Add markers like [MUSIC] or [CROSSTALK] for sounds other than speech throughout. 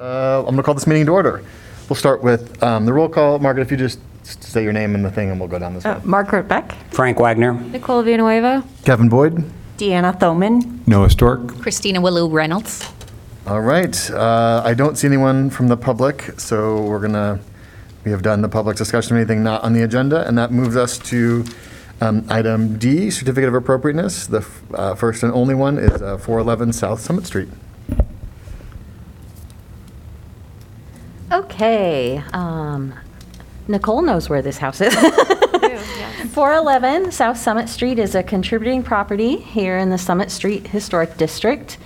Uh, I'm going to call this meeting to order. We'll start with um, the roll call. Margaret, if you just say your name and the thing, and we'll go down this Uh, way. Margaret Beck. Frank Wagner. Nicole Villanueva. Kevin Boyd. Deanna Thomann. Noah Stork. Christina Welu-Reynolds. All right. Uh, I don't see anyone from the public, so we're going to, we have done the public discussion of anything not on the agenda, and that moves us to um, item D, Certificate of Appropriateness. The f- uh, first and only one is uh, 411 South Summit Street. Okay, um, Nicole knows where this house is. [LAUGHS] 411 South Summit Street is a contributing property here in the Summit Street Historic District.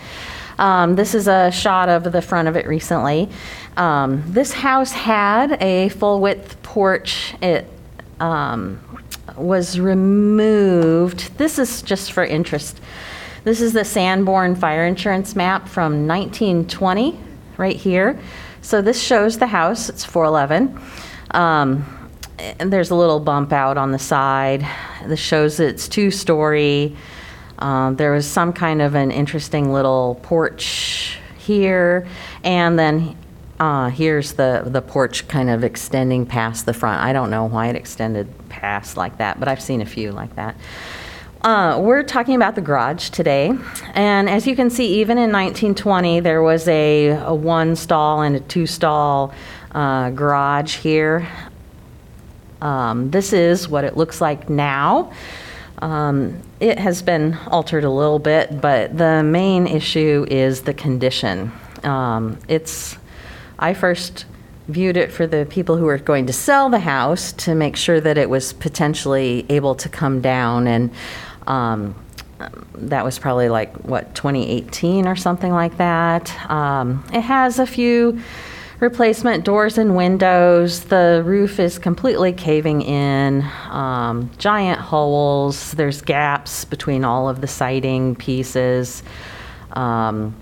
Um, This is a shot of the front of it recently. Um, This house had a full-width porch. It um, was removed. This is just for interest. This is the Sanborn Fire Insurance map from 1920, right here. So this shows the house, it's 411. Um, And there's a little bump out on the side. This shows it's two-story. Um, There was some kind of an interesting little porch here, and then uh, here's the, the porch kind of extending past the front. I don't know why it extended past like that, but I've seen a few like that. Uh, we're talking about the garage today, and as you can see, even in 1920, there was a, a one stall and a two stall uh, garage here. Um, this is what it looks like now. Um, it has been altered a little bit, but the main issue is the condition. Um, it's, I first viewed it for the people who were going to sell the house to make sure that it was potentially able to come down and um, that was probably like what 2018 or something like that. Um, it has a few replacement doors and windows. The roof is completely caving in. Um, giant holes. There's gaps between all of the siding pieces. Um,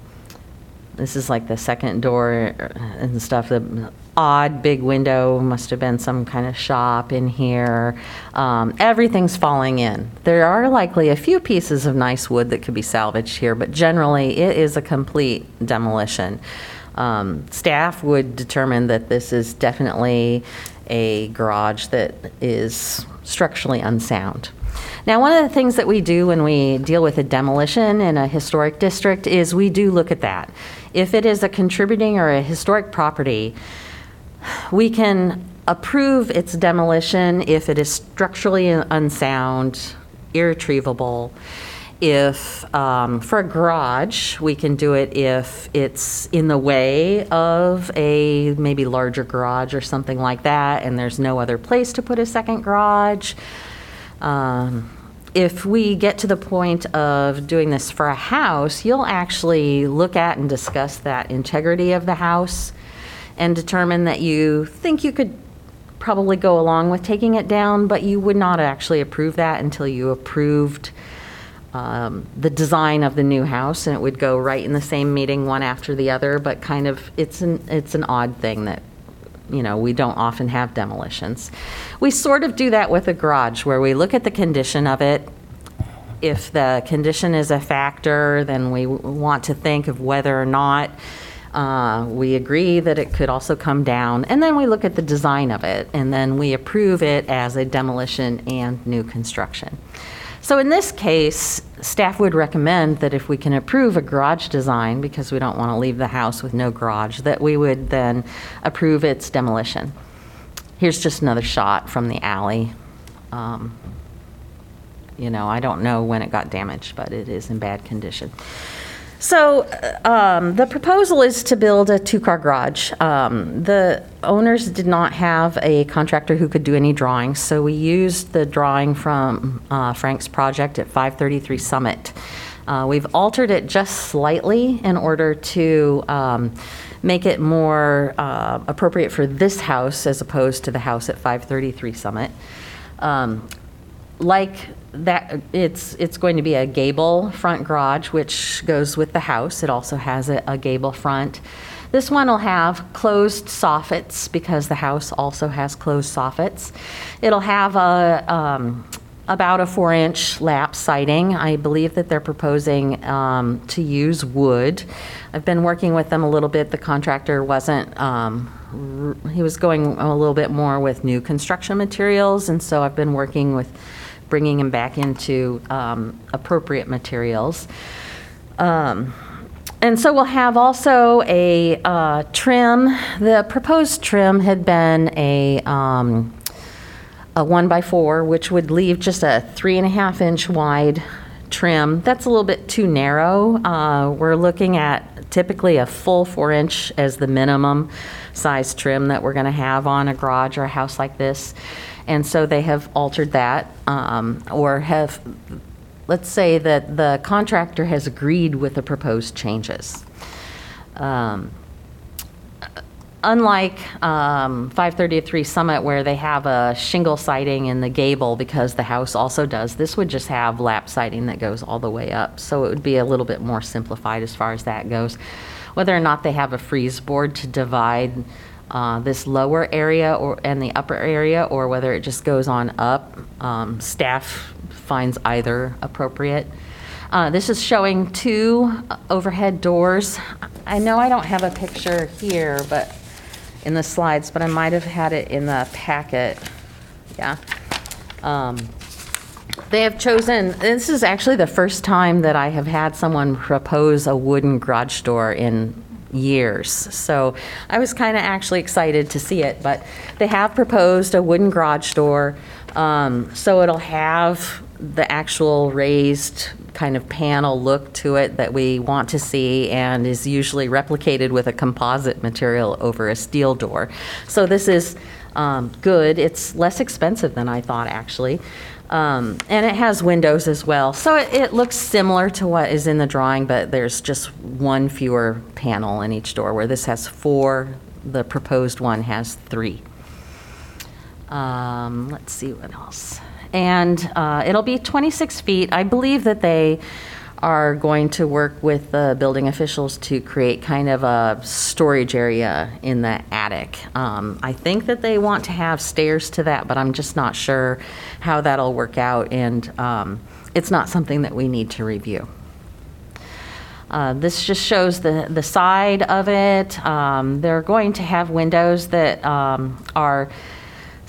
this is like the second door and stuff. The odd big window must have been some kind of shop in here. Um, everything's falling in. There are likely a few pieces of nice wood that could be salvaged here, but generally it is a complete demolition. Um, staff would determine that this is definitely a garage that is structurally unsound. Now, one of the things that we do when we deal with a demolition in a historic district is we do look at that. If it is a contributing or a historic property, we can approve its demolition if it is structurally unsound, irretrievable. If, um, for a garage, we can do it if it's in the way of a maybe larger garage or something like that, and there's no other place to put a second garage. Um, If we get to the point of doing this for a house, you'll actually look at and discuss that integrity of the house and determine that you think you could probably go along with taking it down, but you would not actually approve that until you approved um, the design of the new house, and it would go right in the same meeting, one after the other, but kind of, it's an, it's an odd thing that you know, we don't often have demolitions. We sort of do that with a garage, where we look at the condition of it. If the condition is a factor, then we w- want to think of whether or not uh, we agree that it could also come down. And then we look at the design of it, and then we approve it as a demolition and new construction. So in this case, staff would recommend that if we can approve a garage design, because we don't want to leave the house with no garage, that we would then approve its demolition. Here's just another shot from the alley. Um, You know, I don't know when it got damaged, but it is in bad condition. So um, the proposal is to build a two-car garage. Um, The owners did not have a contractor who could do any drawings, so we used the drawing from uh, Frank's project at 533 Summit. Uh, We've altered it just slightly in order to um, make it more uh, appropriate for this house as opposed to the house at 533 Summit. Um, like that, it's, it's going to be a gable front garage, which goes with the house. It also has a, a gable front. This one will have closed soffits because the house also has closed soffits. It'll have a, um, about a four-inch lap siding. I believe that they're proposing um, to use wood. I've been working with them a little bit. The contractor wasn't, um, r- he was going a little bit more with new construction materials, and so I've been working with bringing them back into um, appropriate materials. Um, And so we'll have also a uh, trim. The proposed trim had been a, um, a one by four, which would leave just a three and a half inch wide trim. That's a little bit too narrow. Uh, We're looking at typically a full four inch as the minimum size trim that we're going to have on a garage or a house like this. And so they have altered that, um, or have, let's say that the contractor has agreed with the proposed changes. Um, Unlike um, 533 Summit, where they have a shingle siding in the gable, because the house also does, this would just have lap siding that goes all the way up. So it would be a little bit more simplified as far as that goes. Whether or not they have a frieze board to divide uh, this lower area or, and the upper area, or whether it just goes on up, um, staff finds either appropriate. Uh, This is showing two overhead doors. I know I don't have a picture here, but, in the slides, but I might have had it in the packet. Yeah. Um, They have chosen, this is actually the first time that I have had someone propose a wooden garage door in years. So I was kind of actually excited to see it, but they have proposed a wooden garage door. Um, So it'll have the actual raised kind of panel look to it that we want to see and is usually replicated with a composite material over a steel door. So this is um, good. It's less expensive than I thought, actually. Um, And it has windows as well. So it, it looks similar to what is in the drawing, but there's just one fewer panel in each door, where this has four, the proposed one has three. Um, Let's see what else. And uh, it'll be 26 feet. I believe that they are going to work with the building officials to create kind of a storage area in the attic. Um, I think that they want to have stairs to that, but I'm just not sure how that'll work out, and um, it's not something that we need to review. Uh, This just shows the, the side of it. Um, They're going to have windows that um, are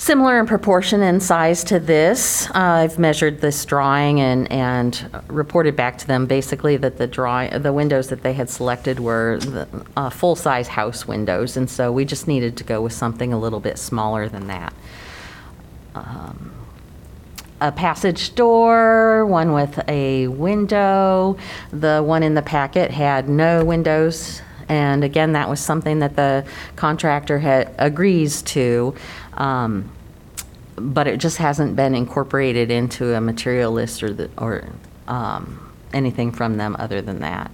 similar in proportion and size to this. Uh, I've measured this drawing and, and reported back to them basically that the drawing, the windows that they had selected were the uh, full-size house windows, and so we just needed to go with something a little bit smaller than that a passage door, one with a window. The one in the packet had no windows. And again, that was something that the contractor had, agrees to, um, but it just hasn't been incorporated into a material list or, the- or um, anything from them other than that.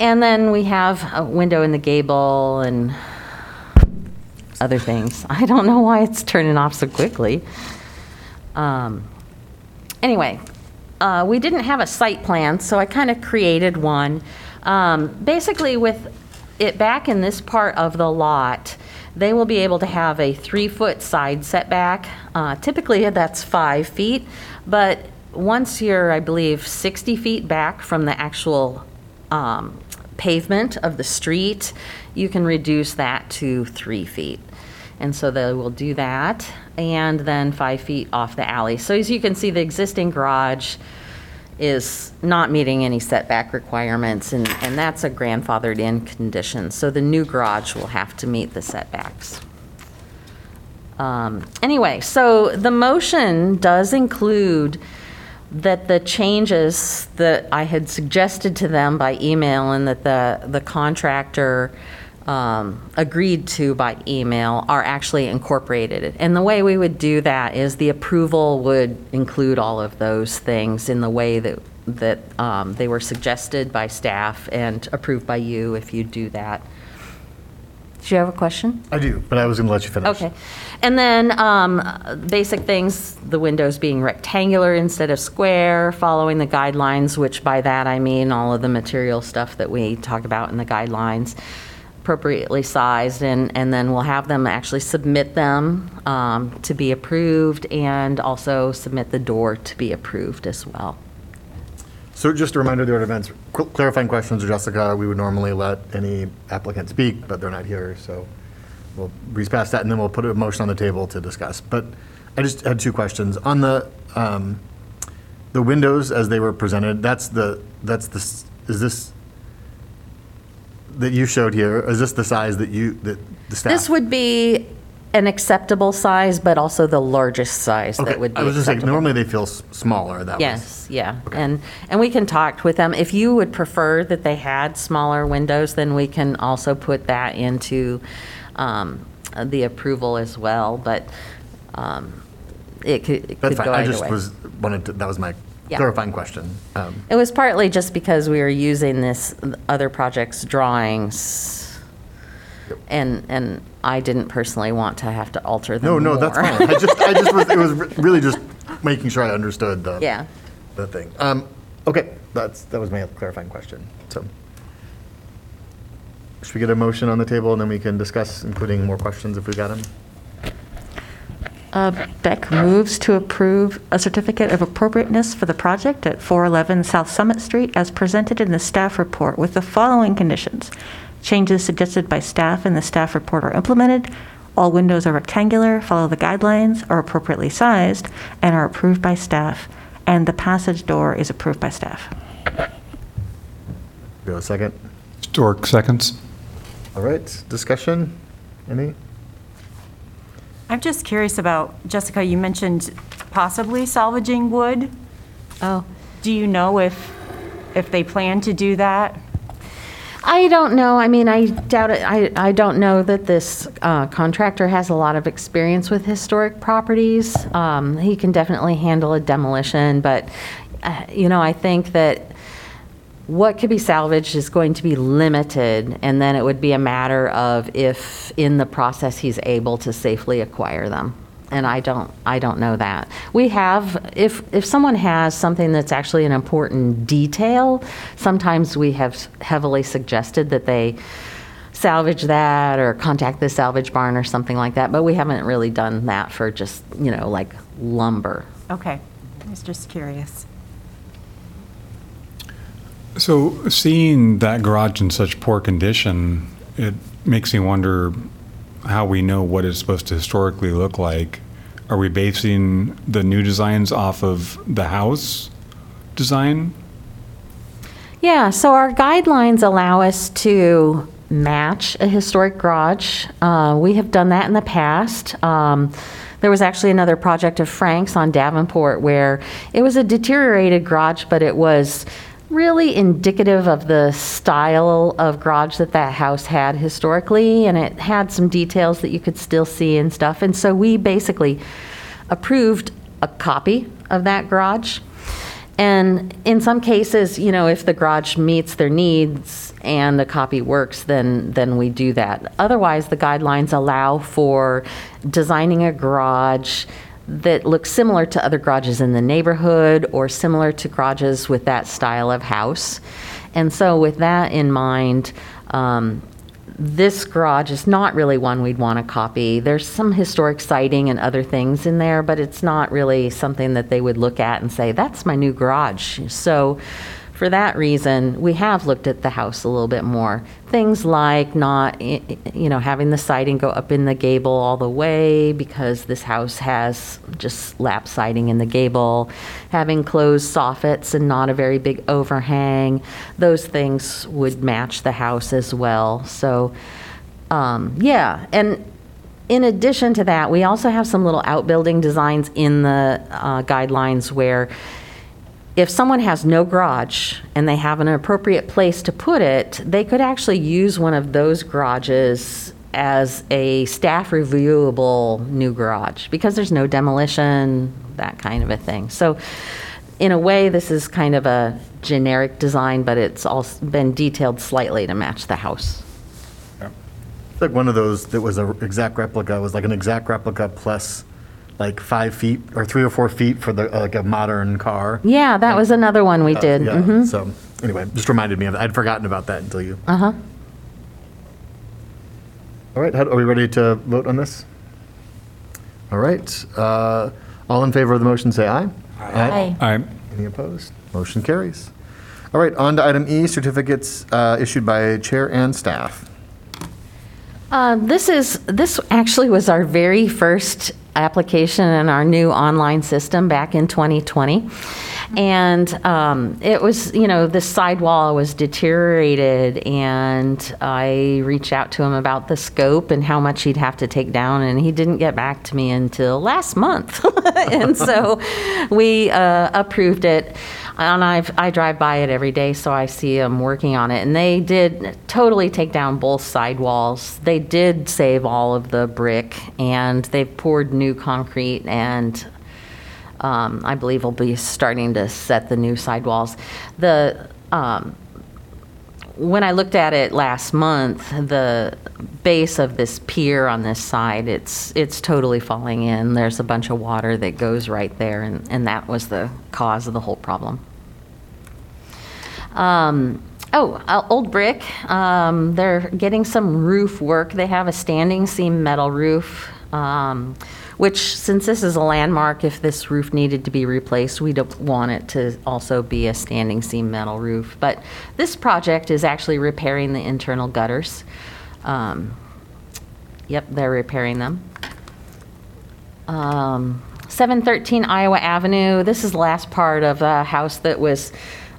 And then we have a window in the gable and other things. [LAUGHS] I don't know why it's turning off so quickly. Um, Anyway, uh, we didn't have a site plan, so I kind of created one. Um, Basically, with it back in this part of the lot, they will be able to have a three-foot side setback. Uh, Typically, that's five feet, but once you're, I believe, 60 feet back from the actual um, pavement of the street, you can reduce that to three feet. And so they will do that, and then five feet off the alley. So as you can see, the existing garage is not meeting any setback requirements, and, and that's a grandfathered-in condition. So the new garage will have to meet the setbacks. Um, Anyway, so the motion does include that the changes that I had suggested to them by email and that the, the contractor um, agreed to by email are actually incorporated. And the way we would do that is the approval would include all of those things in the way that, that um, they were suggested by staff and approved by you if you do that. Do you have a question? I do, but I was going to let you finish. Okay. And then, um, basic things, the windows being rectangular instead of square, following the guidelines, which by that I mean all of the material stuff that we talk about in the guidelines. Appropriately sized, and, and then we'll have them actually submit them um, to be approved, and also submit the door to be approved as well. So just a reminder, the order of events, Qu- clarifying questions, Jessica, we would normally let any applicant speak, but they're not here, so we'll breeze past that, and then we'll put a motion on the table to discuss. But I just had two questions. On the, um, the windows as they were presented, that's the, that's the, is this, that you showed here, is this the size that you, that the staff? This would be an acceptable size, but also the largest size Okay, that would be I was just saying, acceptable. normally they feel s- smaller, that was. Yes, yeah, and, and we can talk with them. If you would prefer that they had smaller windows, then we can also put that into um, the approval as well, but um, it could, it That's could fine, go I either just way. was, wanted to, that was my Yeah. clarifying question. Um, It was partly just because we were using this other project's drawings, and, and I didn't personally want to have to alter them No, no, that's more. fine. I just, I just was, it was re- [LAUGHS] really just making sure I understood the. Yeah. The thing. Um, okay, that's, that was my clarifying question, so. Should we get a motion on the table and then we can discuss, including more questions if we got them? Uh, Beck moves to approve a certificate of appropriateness for the project at 411 South Summit Street as presented in the staff report with the following conditions. Changes suggested by staff in the staff report are implemented. All windows are rectangular, follow the guidelines, are appropriately sized, and are approved by staff. And the passage door is approved by staff. Go a second. Stork, seconds. All right, discussion? Any? I'm just curious about, Jessica, you mentioned possibly salvaging wood. Oh. Do you know if, if they plan to do that? I don't know. I mean, I doubt it. I, I don't know that this uh, contractor has a lot of experience with historic properties. Um, He can definitely handle a demolition, but, uh, you know, I think that what could be salvaged is going to be limited, and then it would be a matter of if, in the process, he's able to safely acquire them. And I don't, I don't know that. We have, if, if someone has something that's actually an important detail, sometimes we have heavily suggested that they salvage that or contact the salvage barn or something like that, but we haven't really done that for just, you know, like lumber. Okay, I was just curious. So seeing that garage in such poor condition, it makes me wonder how we know what it's supposed to historically look like. Are we basing the new designs off of the house design? Yeah, so our guidelines allow us to match a historic garage. Uh, We have done that in the past. Um, There was actually another project of Frank's on Davenport where it was a deteriorated garage, but it was really indicative of the style of garage that that house had historically, and it had some details that you could still see and stuff. And so we basically approved a copy of that garage. And in some cases, you know, if the garage meets their needs and the copy works, then, then we do that. Otherwise, the guidelines allow for designing a garage that looks similar to other garages in the neighborhood or similar to garages with that style of house. And so with that in mind, um, this garage is not really one we'd want to copy. There's some historic siding and other things in there, but it's not really something that they would look at and say, that's my new garage. So for that reason, we have looked at the house a little bit more. Things like not, you know, having the siding go up in the gable all the way because this house has just lap siding in the gable, having closed soffits and not a very big overhang. Those things would match the house as well. So, um, yeah, and in addition to that, we also have some little outbuilding designs in the uh, guidelines where if someone has no garage and they have an appropriate place to put it, they could actually use one of those garages as a staff reviewable new garage because there's no demolition, that kind of a thing. So in a way, this is kind of a generic design, but it's also been detailed slightly to match the house. It's like one of those that was an exact replica, was like an exact replica plus like five feet or three or four feet for the, like a modern car. Yeah, that was another one we Uh, did. Yeah, Mhm. so, anyway, just reminded me of, I'd forgotten about that until you. Uh-huh. All right, how- are we ready to vote on this? All right, uh, all in favor of the motion, say aye. Aye. I, Any opposed? Motion carries. All right, on to item E, certificates uh, issued by chair and staff. Uh, This is, this actually was our very first application in our new online system back in 2020. And um, it was, you know, the sidewall was deteriorated, and I reached out to him about the scope and how much he'd have to take down, and he didn't get back to me until last month. [LAUGHS] And so we uh, approved it. And I've, I drive by it every day, so I see them working on it. And they did totally take down both sidewalls. They did save all of the brick, and they've poured new concrete, and um, I believe will be starting to set the new sidewalls. The um, when I looked at it last month, the base of this pier on this side, it's it's totally falling in. There's a bunch of water that goes right there, and, and that was the cause of the whole problem. Um, oh, uh, Old Brick, um, they're getting some roof work. They have a standing seam metal roof, um, which, since this is a landmark, if this roof needed to be replaced, we don't want it to also be a standing seam metal roof. But this project is actually repairing the internal gutters. Um, Yep, they're repairing them. Um, 713 Iowa Avenue, this is the last part of a house that was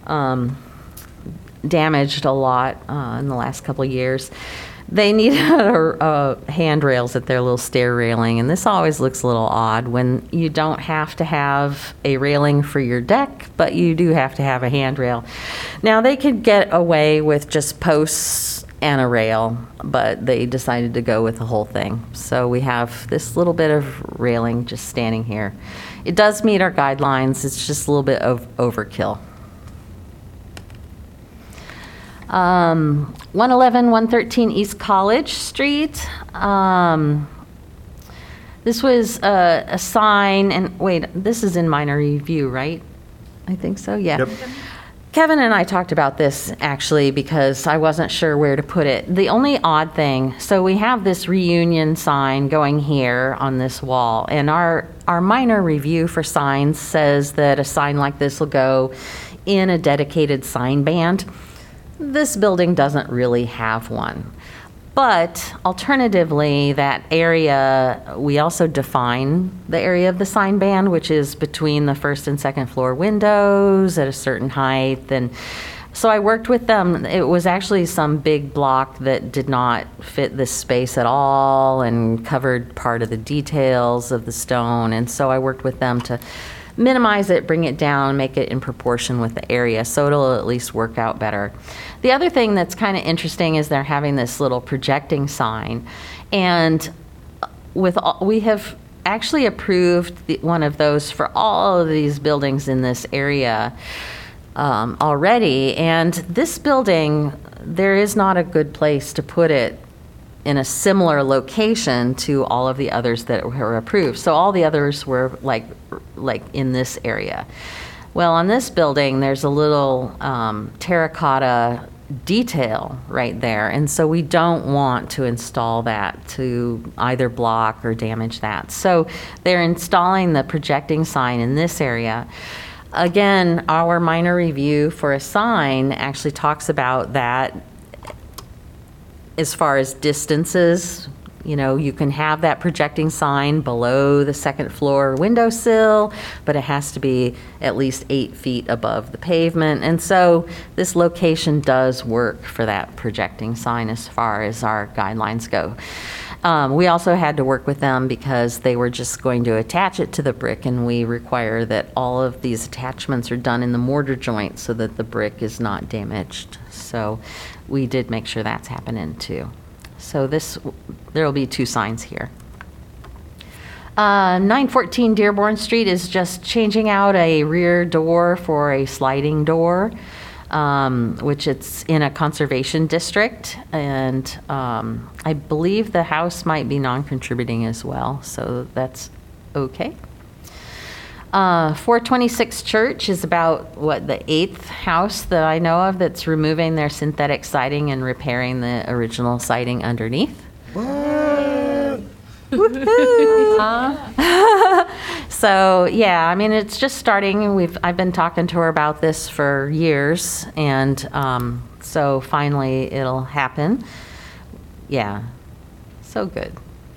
um, damaged a lot uh, in the last couple of years. They needed [LAUGHS] handrails at their little stair railing, and this always looks a little odd when you don't have to have a railing for your deck, but you do have to have a handrail. Now, they could get away with just posts and a rail, but they decided to go with the whole thing. So we have this little bit of railing just standing here. It does meet our guidelines, it's just a little bit of overkill. Um, 111, 113 East College Street. Um, This was a, a sign, and wait, this is in minor review, right? I think so, yeah. Yep. Kevin and I talked about this actually because I wasn't sure where to put it. The only odd thing, so we have this reunion sign going here on this wall, and our, our minor review for signs says that a sign like this will go in a dedicated sign band. This building doesn't really have one. But alternatively, that area, we also define the area of the sign band, which is between the first and second floor windows at a certain height. And so I worked with them. It was actually some big block that did not fit this space at all and covered part of the details of the stone. And so I worked with them to minimize it, bring it down, make it in proportion with the area, so it'll at least work out better. The other thing that's kind of interesting is they're having this little projecting sign, and with all, we have actually approved the, one of those for all of these buildings in this area um, already, and this building there is not a good place to put it in a similar location to all of the others that were approved. So all the others were like, like in this area. Well, on this building, there's a little um, terracotta detail right there, and so we don't want to install that to either block or damage that. So they're installing the projecting sign in this area. Again, our minor review for a sign actually talks about that as far as distances, you know, you can have that projecting sign below the second floor windowsill, but it has to be at least eight feet above the pavement. And so this location does work for that projecting sign as far as our guidelines go. Um, we also had to work with them because they were just going to attach it to the brick, and we require that all of these attachments are done in the mortar joint so that the brick is not damaged. So we did make sure that's happening too. So this, there will be two signs here. Uh, 914 Dearborn Street is just changing out a rear door for a sliding door, um, which it's in a conservation district. And um, I believe the house might be non-contributing as well, so that's okay. Uh, 426 Church is about, what, the eighth house that I know of that's removing their synthetic siding and repairing the original siding underneath. [LAUGHS] So, yeah, I mean, it's just starting. We've, I've been talking to her about this for years, and um, so finally it'll happen. Yeah, so good.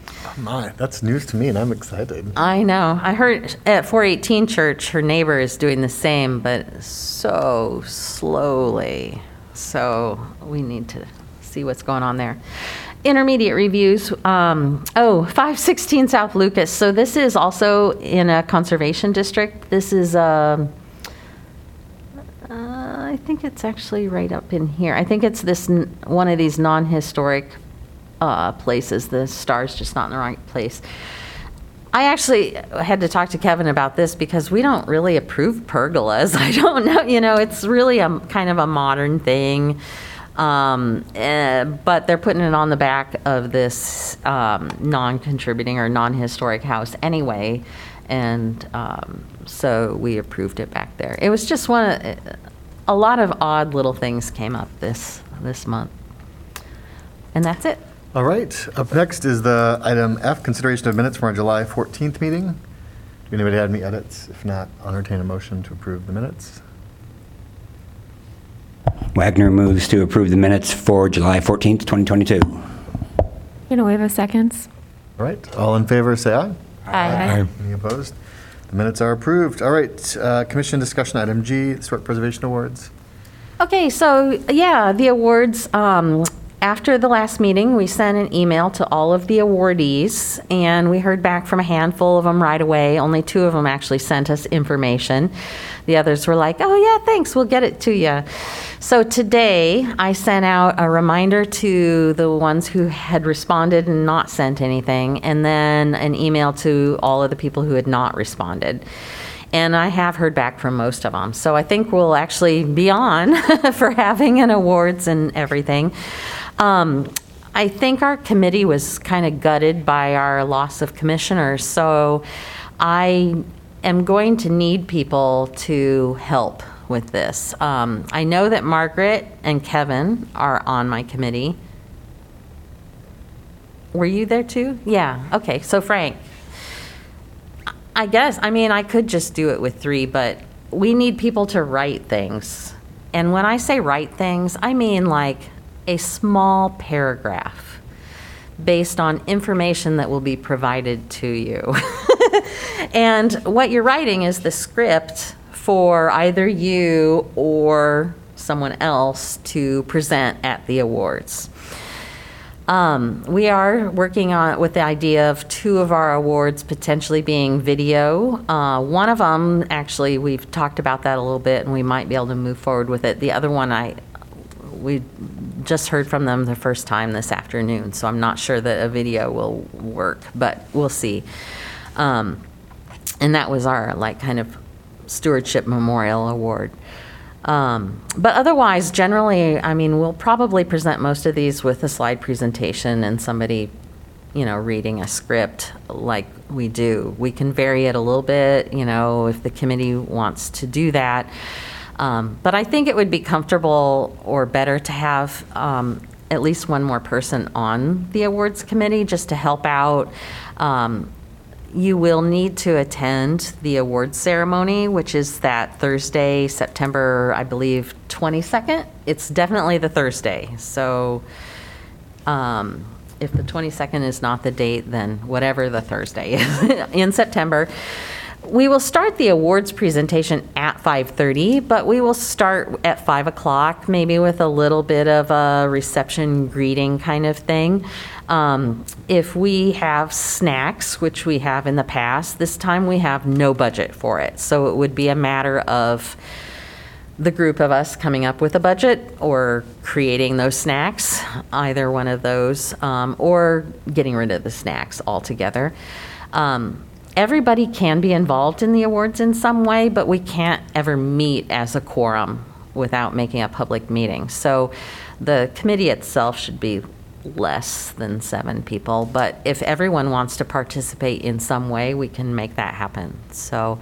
Oh My, that's news to me, and I'm excited. I know. I heard at 418 Church, her neighbor is doing the same, but so slowly. So we need to see what's going on there. Intermediate reviews. Um, oh, 516 South Lucas. So this is also in a conservation district. This is, um, uh, I think it's actually right up in here. I think it's this n- one of these non-historic uh, places. The star's just not in the right place. I actually had to talk to Kevin about this because we don't really approve pergolas. [LAUGHS] I don't know, you know, it's really a kind of a modern thing. Um, eh, but they're putting it on the back of this um, non-contributing or non-historic house anyway, and um, so we approved it back there. It was just one of a lot of odd little things came up this this month, and that's it. All right, up next is the item F, consideration of minutes from our July 14th meeting. Do anybody have any edits? If not, I'll entertain a motion to approve the minutes. Wagner moves to approve the minutes for July 14th, 2022. Villanueva seconds. All right, all in favor, say aye. Aye. Any opposed? The minutes are approved. All right, uh, commission discussion item G, Historic Preservation Awards. Okay, so yeah, the awards. Um, after the last meeting, we sent an email to all of the awardees, and we heard back from a handful of them right away. Only two of them actually sent us information. The others were like, "Oh yeah, thanks, we'll get it to you." So today, I sent out a reminder to the ones who had responded and not sent anything, and then an email to all of the people who had not responded. And I have heard back from most of them. So I think we'll actually be on [LAUGHS] for having an awards and everything. Um, I think our committee was kind of gutted by our loss of commissioners. So I am going to need people to help with this. Um, I know that Margaret and Kevin are on my committee. Were you there too? Yeah. Okay. So Frank, I guess, I mean, I could just do it with three, but we need people to write things. And when I say write things, I mean like a small paragraph based on information that will be provided to you. [LAUGHS] and what you're writing is the script for either you or someone else to present at the awards. Um, we are working on with the idea of two of our awards potentially being video. Uh, one of them, actually, we've talked about that a little bit, and we might be able to move forward with it. The other one, I we just heard from them the first time this afternoon, so I'm not sure that a video will work, but we'll see. Um, and that was our like kind of stewardship memorial award. Um, but otherwise, generally, I mean, we'll probably present most of these with a slide presentation and somebody, you know, reading a script like we do. We can vary it a little bit, you know, if the committee wants to do that. Um, but I think it would be comfortable or better to have um, at least one more person on the awards committee just to help out. Um, you will need to attend the awards ceremony, which is that Thursday, September, I believe, 22nd. It's definitely the Thursday. So um, if the 22nd is not the date, then whatever the Thursday is [LAUGHS] in September. We will start the awards presentation at 5:30, but we will start at 5 o'clock, maybe with a little bit of a reception greeting kind of thing. Um, if we have snacks, which we have in the past, this time we have no budget for it. So it would be a matter of the group of us coming up with a budget or creating those snacks, either one of those, um, or getting rid of the snacks altogether. Um, everybody can be involved in the awards in some way, but we can't ever meet as a quorum without making a public meeting. So the committee itself should be less than seven people, but if everyone wants to participate in some way, we can make that happen. So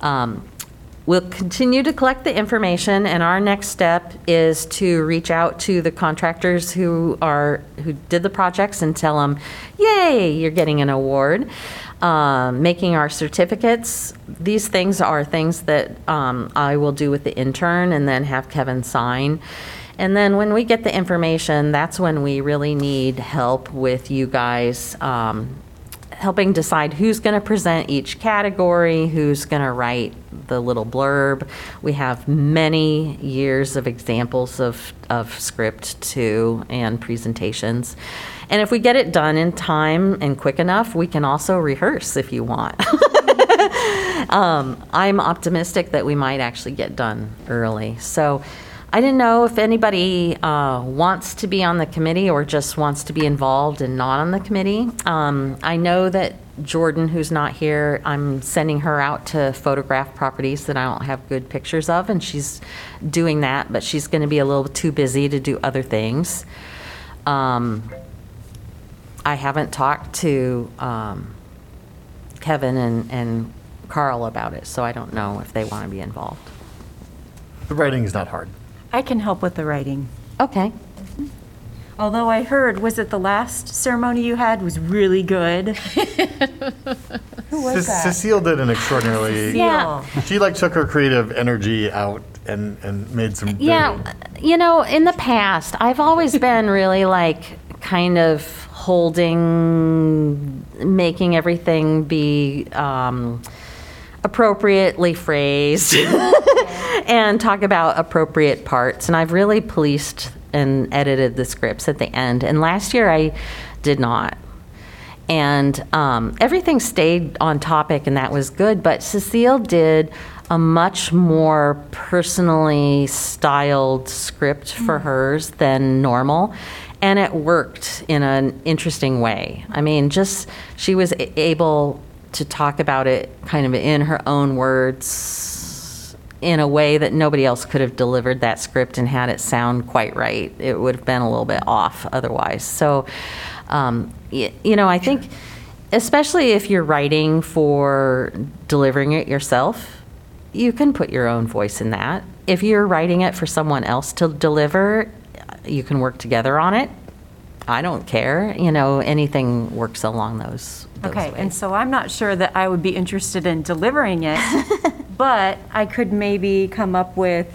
um, we'll continue to collect the information, and our next step is to reach out to the contractors who are, who did the projects and tell them, yay, you're getting an award. Um, Making our certificates, these things are things that um, I will do with the intern and then have Kevin sign. And then when we get the information, that's when we really need help with you guys um, helping decide who's going to present each category, who's going to write the little blurb. We have many years of examples of, of script too and presentations. And if we get it done in time and quick enough, we can also rehearse if you want. [LAUGHS] um, I'm optimistic that we might actually get done early. So I didn't know if anybody uh, wants to be on the committee or just wants to be involved and not on the committee. Um, I know that Jordan, who's not here, I'm sending her out to photograph properties that I don't have good pictures of, and she's doing that, but she's going to be a little too busy to do other things. Um, I haven't talked to um, Kevin and, and Carl about it, so I don't know if they want to be involved. The writing is not hard. I can help with the writing. Okay. Although I heard, was it the last ceremony you had was really good? [LAUGHS] Who was Ce- that? Cecile did an extraordinarily, Yeah. she like took her creative energy out and, and made some. very- Yeah, you know, in the past, I've always [LAUGHS] been really like kind of holding, making everything be um, appropriately phrased [LAUGHS] and talk about appropriate parts. And I've really policed and edited the scripts at the end. And last year I did not. And um, everything stayed on topic, and that was good. But Cecile did a much more personally styled script for hers than normal. And it worked in an interesting way. I mean, just she was able to talk about it kind of in her own words in a way that nobody else could have delivered that script and had it sound quite right. It would have been a little bit off otherwise. So, um, y- you know, I think, especially if you're writing for delivering it yourself, you can put your own voice in that. If you're writing it for someone else to deliver, you can work together on it. I don't care. You know, anything works along those. those Okay, and so I'm not sure that I would be interested in delivering it, [LAUGHS] but I could maybe come up with,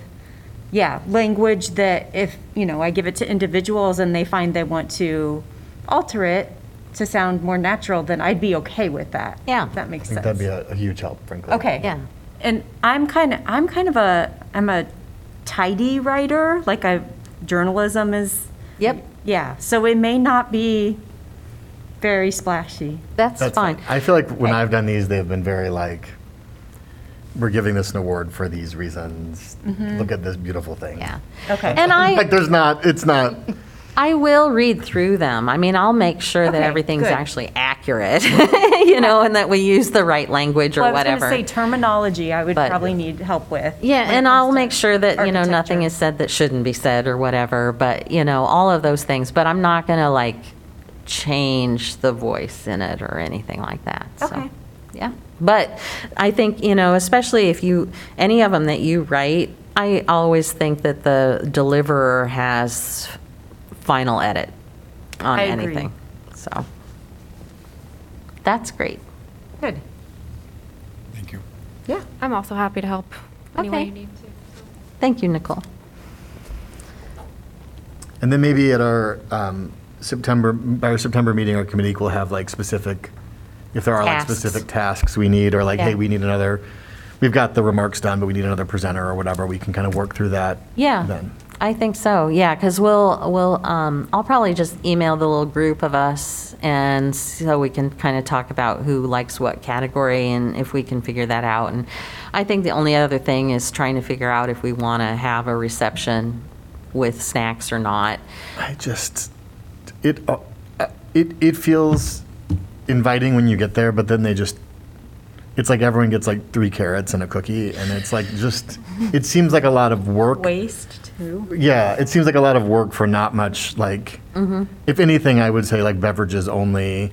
yeah, language that if, you know, I give it to individuals and they find they want to alter it to sound more natural, then I'd be okay with that. Yeah. If that makes I sense. that'd be a, a huge help, frankly. Okay. Yeah. And I'm kind of, I'm kind of a, I'm a tidy writer, like I, journalism is, Yep, yeah, so it may not be very splashy. that's, That's fine. fine. I feel like when I've done these, they've been very like, we're giving this an award for these reasons. Mm-hmm. Look at this beautiful thing. Yeah. Okay. And I, Like, there's not, it's not, [LAUGHS] I will read through them. I mean, I'll make sure that Okay, everything's good. actually accurate, [LAUGHS] you know, and that we use the right language or Well, I was whatever. going to say terminology, I would But- probably need help with. Yeah, when it and comes I'll to make sure that, you know, nothing architecture. is said that shouldn't be said or whatever, but, you know, all of those things. But I'm not going to like change the voice in it or anything like that. So, Okay. Yeah. But I think, you know, especially if you, any of them that you write, I always think that the deliverer has final edit on I agree. anything. So that's great. Good. Thank you. Yeah. I'm also happy to help any way Okay. you need to. Thank you, Nicole. and then maybe at our um, September, by our September meeting, our committee will have like specific, if there are like Tasks. specific tasks we need, or like, hey, we need another, we've got the remarks done, but we need another presenter or whatever, we can kind of work through that. Yeah, Then. I think so. Yeah, because we'll we'll um, I'll probably just email the little group of us, and so we can kind of talk about who likes what category, and if we can figure that out. And I think the only other thing is trying to figure out if we want to have a reception with snacks or not. I just, it, uh, it, it feels inviting when you get there, but then they just, it's like everyone gets like three carrots and a cookie, and it's like just, it seems like a lot of work. Waste too. Yeah, it seems like a lot of work for not much, like, if anything, I would say like beverages only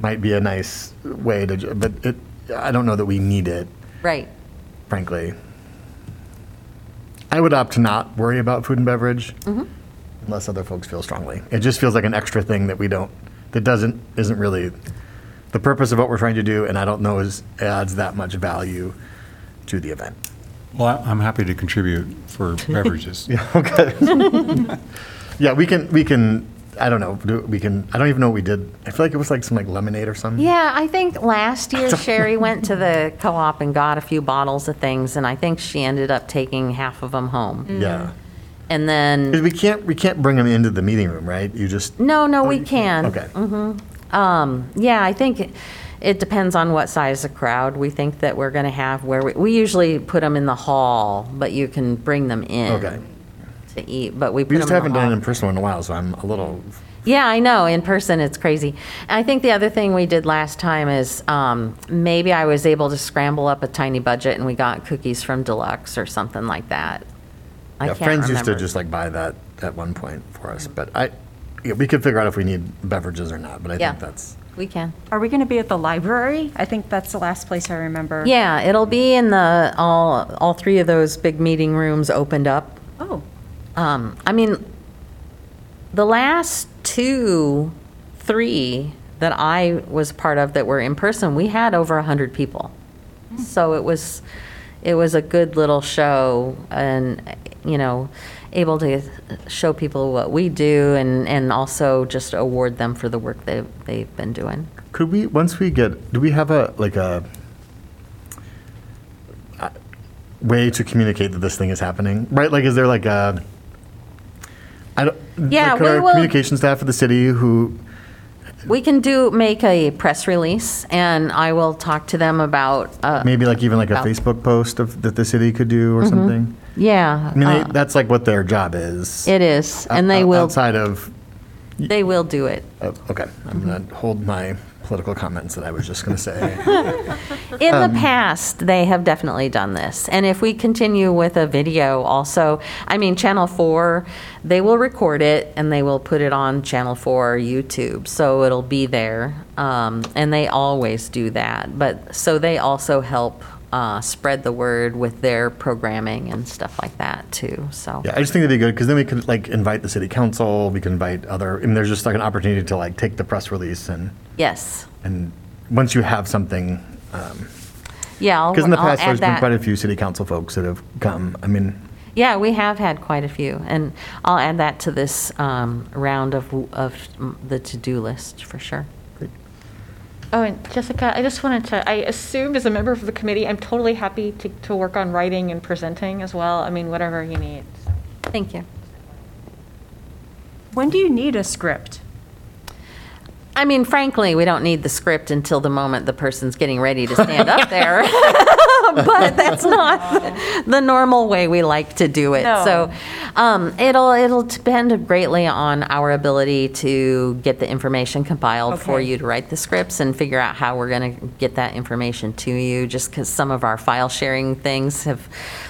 might be a nice way to, but it, I don't know that we need it, Right. frankly. I would opt to not worry about food and beverage Mm-hmm. unless other folks feel strongly. It just feels like an extra thing that we don't, that doesn't, isn't really the purpose of what we're trying to do, and I don't know is adds that much value to the event. Well, I- I'm happy to contribute for [LAUGHS] beverages. Yeah, [LAUGHS] yeah, we can, we can, I don't know, do- we can, I don't even know what we did. I feel like it was like some like lemonade or something. Yeah, I think last year [LAUGHS] Sherry went to the co-op and got a few bottles of things, and I think she ended up taking half of them home. Mm. Yeah. And then, we can't, we can't bring them into the meeting room, right? You just, no, no, oh, we can. okay. Mm-hmm. Um, yeah, I think it- it depends on what size of crowd we think that we're going to have, where we, we usually put them in the hall, but you can bring them in Okay. to eat, but we put We just in haven't the done it hall. in person in a while, so I'm a little, Yeah, I know. In person, it's crazy. I think the other thing we did last time is um, maybe I was able to scramble up a tiny budget and we got cookies from Deluxe or something like that. I yeah, can't Friends used to remember. just like buy that at one point for us, but I, yeah, we could figure out if we need beverages or not, but I Yeah. think that's, We can. Are we going to be at the library? I think that's the last place I remember. Yeah, it'll be in the, all, all three of those big meeting rooms opened up. Oh, Um, I mean, the last two, three that I was part of that were in person, we had over 100 people. So it was, it was a good little show and, you know, able to show people what we do and, and also just award them for the work they've, they've been doing. could we, once we get, do we have a, like a way to communicate that this thing is happening? Right, like, is there like a, I don't, Yeah, like we our will- communication staff of the city who, We can do, make a press release and I will talk to them about, uh, maybe like even like a About- Facebook post of, that the city could do or something? Yeah. I mean, they- uh, that's like what their job is. It is, and they O- will, Outside of, they will do it. oh, okay, I'm going to hold my political comments that I was just going to say. [LAUGHS] In Um, the past, they have definitely done this. And if we continue with a video also, I mean, Channel 4, they will record it and they will put it on Channel 4 YouTube. So it'll be there. Um, and they always do that. But so they also help uh, spread the word with their programming and stuff like that too. So. Yeah, I just think it'd be good because then we could like invite the city council, we could invite other, I mean, there's just like an opportunity to like take the press release and, Yes. and once you have something, Yeah. I'll- because in the I'll past, add there's been that. quite a few city council folks that have come. I mean, Yeah, we have had quite a few, and I'll add that to this um, round of, of the to-do list, for sure. Oh, and Jessica, I just wanted to, I assumed as a member of the committee, I'm totally happy to, to work on writing and presenting as well. I mean, whatever you need. Thank you. when do you need a script? I mean, frankly, we don't need the script until the moment the person's getting ready to stand up [LAUGHS] there. [LAUGHS] [LAUGHS] but that's not the normal way we like to do it. No. So um, it'll it'll depend greatly on our ability to get the information compiled for you to write the scripts and figure out how we're going to get that information to you. Just because some of our file sharing things have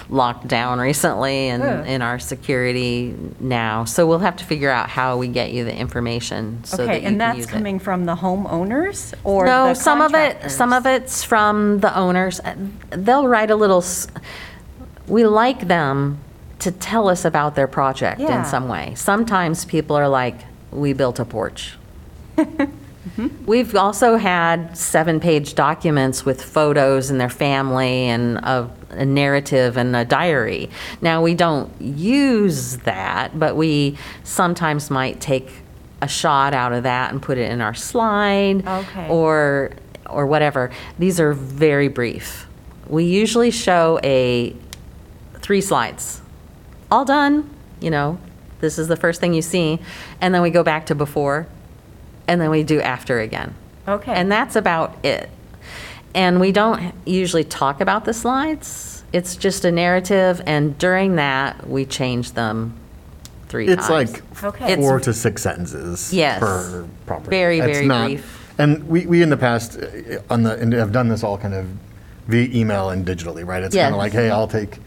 locked down recently and Ugh. in our security now, so we'll have to figure out how we get you the information so that Okay, you and can that's use it. coming from the homeowners or No, the some of it, some of it's from the owners. Uh, they'll write a little, s- we like them to tell us about their project Yeah. in some way. Sometimes people are like, we built a porch. [LAUGHS] We've also had seven-page documents with photos and their family and a, a narrative and a diary. Now, we don't use that, but we sometimes might take a shot out of that and put it in our slide. Okay. Or, or whatever. These are very brief. We usually show a, three slides. All done, you know, this is the first thing you see. And then we go back to before, and then we do after again. Okay. And that's about it. And we don't usually talk about the slides. It's just a narrative, and during that, we change them three it's times. like Okay. four It's- to six sentences Yes. per property. Very, It's very not- brief. And we, we in the past, uh, on the, and have done this all kind of via email and digitally, right? It's kind Yes. of like, hey, I'll take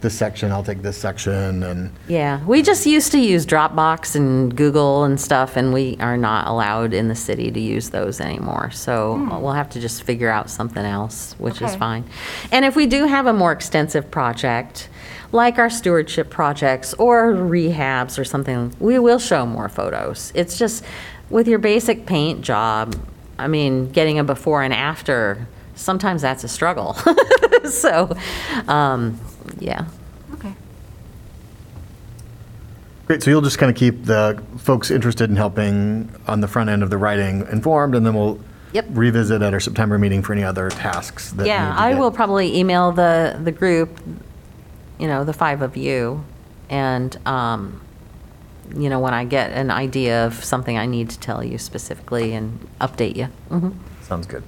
this section, I'll take this section, and, Yeah, we just used to use Dropbox and Google and stuff, and we are not allowed in the city to use those anymore. So we'll have to just figure out something else, which is Okay. fine. And if we do have a more extensive project, like our stewardship projects or rehabs or something, we will show more photos. It's just with your basic paint job, I mean, getting a before and after, sometimes that's a struggle. [LAUGHS] So, um, yeah. Okay. great, so you'll just kind of keep the folks interested in helping on the front end of the writing informed, and then we'll Yep. revisit at our September meeting for any other tasks that Yeah, need to I get- will probably email the, the group, you know, the five of you, and, um, you know, when I get an idea of something I need to tell you specifically and update you. Mhm. Sounds good.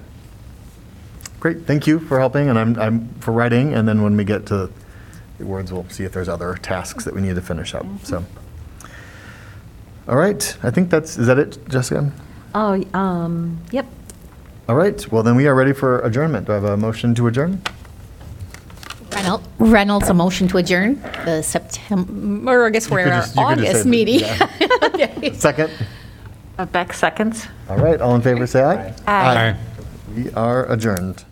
Great, thank you for helping, and I'm, I'm for writing, and then when we get to the words, we'll see if there's other tasks that we need to finish up, so. All right, I think that's, is that it, Jessica? Oh, um, yep. All right, well, then we are ready for adjournment. Do I have a motion to adjourn? Reynolds, Reynolds, a motion to adjourn the September, or I guess we're in could our just- you could just say August meeting. yeah. [LAUGHS] Okay. Second? Uh, Beck seconds. All right, all in favor, say aye. Aye. Aye. We are adjourned.